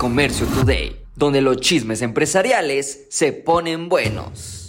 Comercio Today, donde los chismes empresariales se ponen buenos.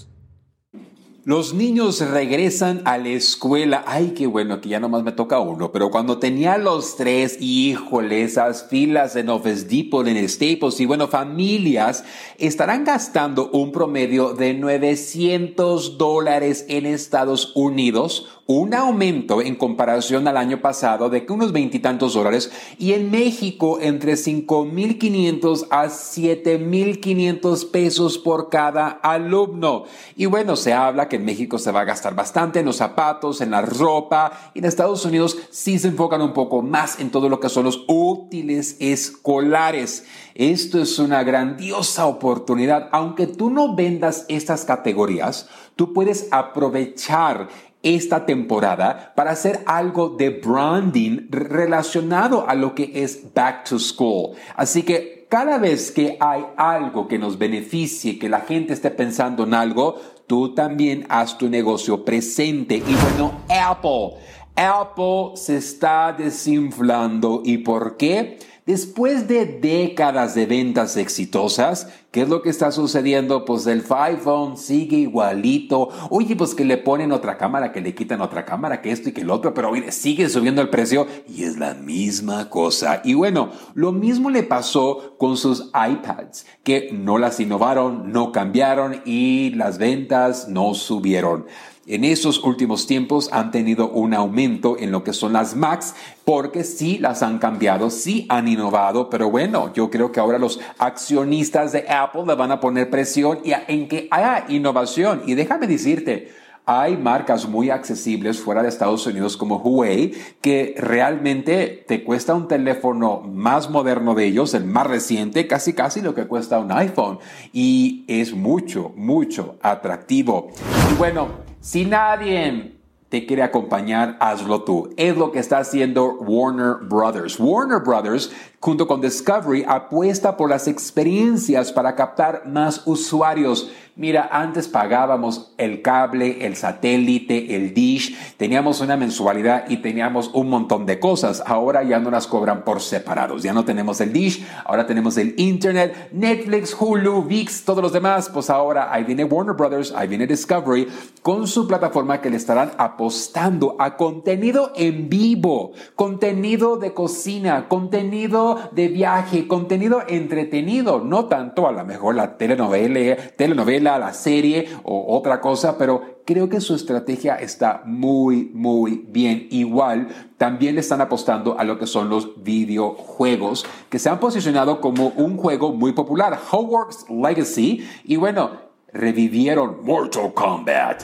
Los niños regresan a la escuela. Ay, qué bueno que ya nomás me toca uno. Pero cuando tenía los tres, híjole, esas filas en Office Depot, en Staples y bueno, familias estarán gastando un promedio de 900 dólares en Estados Unidos un aumento en comparación al año pasado de unos veintitantos dólares y en México entre 5.500 a 7.500 pesos por cada alumno. Y bueno, se habla que en México se va a gastar bastante en los zapatos, en la ropa y en Estados Unidos sí se enfocan un poco más en todo lo que son los útiles escolares. Esto es una grandiosa oportunidad. Aunque tú no vendas estas categorías, tú puedes aprovechar esta temporada para hacer algo de branding relacionado a lo que es back to school. Así que cada vez que hay algo que nos beneficie, que la gente esté pensando en algo, tú también haz tu negocio presente. Y bueno, Apple. Apple se está desinflando. ¿Y por qué? Después de décadas de ventas exitosas, ¿qué es lo que está sucediendo? Pues el iPhone sigue igualito. Oye, pues que le ponen otra cámara, que le quitan otra cámara, que esto y que el otro, pero sigue subiendo el precio y es la misma cosa. Y bueno, lo mismo le pasó con sus iPads, que no las innovaron, no cambiaron y las ventas no subieron en esos últimos tiempos han tenido un aumento en lo que son las Macs porque sí las han cambiado, sí han innovado, pero bueno, yo creo que ahora los accionistas de Apple le van a poner presión y en que haya innovación. Y déjame decirte, hay marcas muy accesibles fuera de Estados Unidos como Huawei que realmente te cuesta un teléfono más moderno de ellos, el más reciente, casi casi lo que cuesta un iPhone. Y es mucho, mucho atractivo. Y bueno, si nadie te quiere acompañar, hazlo tú. Es lo que está haciendo Warner Brothers. Warner Brothers junto con Discovery, apuesta por las experiencias para captar más usuarios. Mira, antes pagábamos el cable, el satélite, el dish, teníamos una mensualidad y teníamos un montón de cosas. Ahora ya no las cobran por separados. Ya no tenemos el dish, ahora tenemos el internet, Netflix, Hulu, VIX, todos los demás. Pues ahora ahí viene Warner Brothers, ahí viene Discovery con su plataforma que le estarán apostando a contenido en vivo, contenido de cocina, contenido de viaje, contenido entretenido, no tanto a lo mejor la telenovela, telenovela, la serie o otra cosa, pero creo que su estrategia está muy, muy bien. Igual, también le están apostando a lo que son los videojuegos, que se han posicionado como un juego muy popular, Hogwarts Legacy, y bueno, revivieron Mortal Kombat.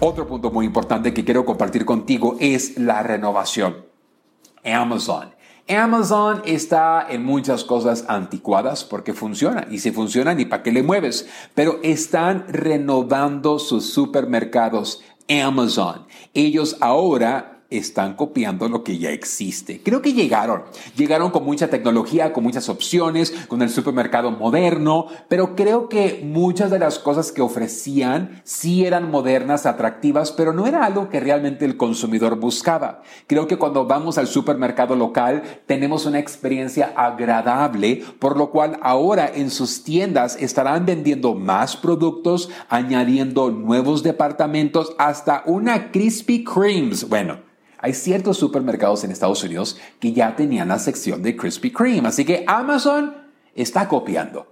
Otro punto muy importante que quiero compartir contigo es la renovación. Amazon Amazon está en muchas cosas anticuadas porque funciona y si funciona ni para qué le mueves, pero están renovando sus supermercados Amazon. Ellos ahora están copiando lo que ya existe. Creo que llegaron, llegaron con mucha tecnología, con muchas opciones, con el supermercado moderno, pero creo que muchas de las cosas que ofrecían sí eran modernas, atractivas, pero no era algo que realmente el consumidor buscaba. Creo que cuando vamos al supermercado local tenemos una experiencia agradable, por lo cual ahora en sus tiendas estarán vendiendo más productos, añadiendo nuevos departamentos, hasta una Krispy Kremes. Bueno, hay ciertos supermercados en Estados Unidos que ya tenían la sección de Krispy Kreme. Así que Amazon está copiando.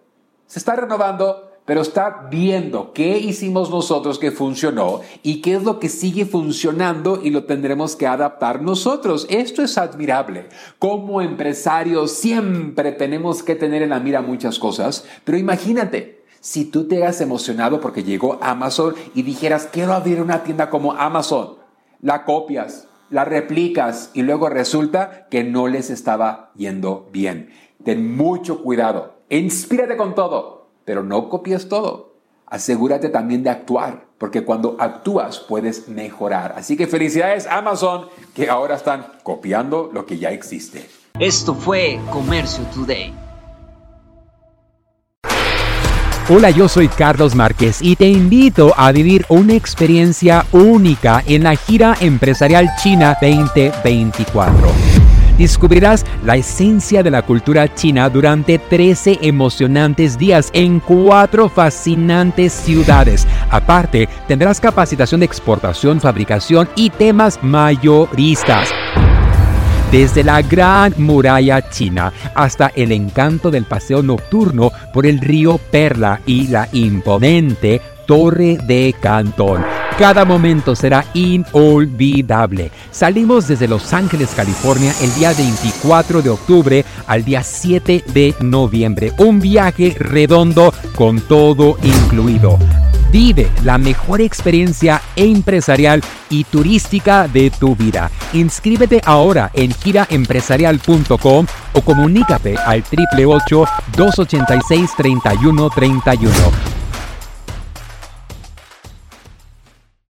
Se está renovando, pero está viendo qué hicimos nosotros que funcionó y qué es lo que sigue funcionando y lo tendremos que adaptar nosotros. Esto es admirable. Como empresarios siempre tenemos que tener en la mira muchas cosas, pero imagínate, si tú te has emocionado porque llegó Amazon y dijeras, quiero abrir una tienda como Amazon, la copias, la replicas y luego resulta que no les estaba yendo bien. Ten mucho cuidado. Inspírate con todo, pero no copies todo. Asegúrate también de actuar, porque cuando actúas puedes mejorar. Así que felicidades Amazon, que ahora están copiando lo que ya existe. Esto fue Comercio Today. Hola, yo soy Carlos Márquez y te invito a vivir una experiencia única en la gira empresarial China 2024 Descubrirás la esencia de la cultura china durante 13 emocionantes días en cuatro fascinantes ciudades. Aparte, tendrás capacitación de exportación, fabricación y temas mayoristas. Desde la gran muralla china hasta el encanto del paseo nocturno por el río Perla y la imponente Torre de Cantón. Cada momento será inolvidable. Salimos desde Los Ángeles, California, el día 24 de octubre al día 7 de noviembre. Un viaje redondo con todo incluido. Vive la mejor experiencia empresarial y turística de tu vida. Inscríbete ahora en giraempresarial.com o comunícate al 888 286 3131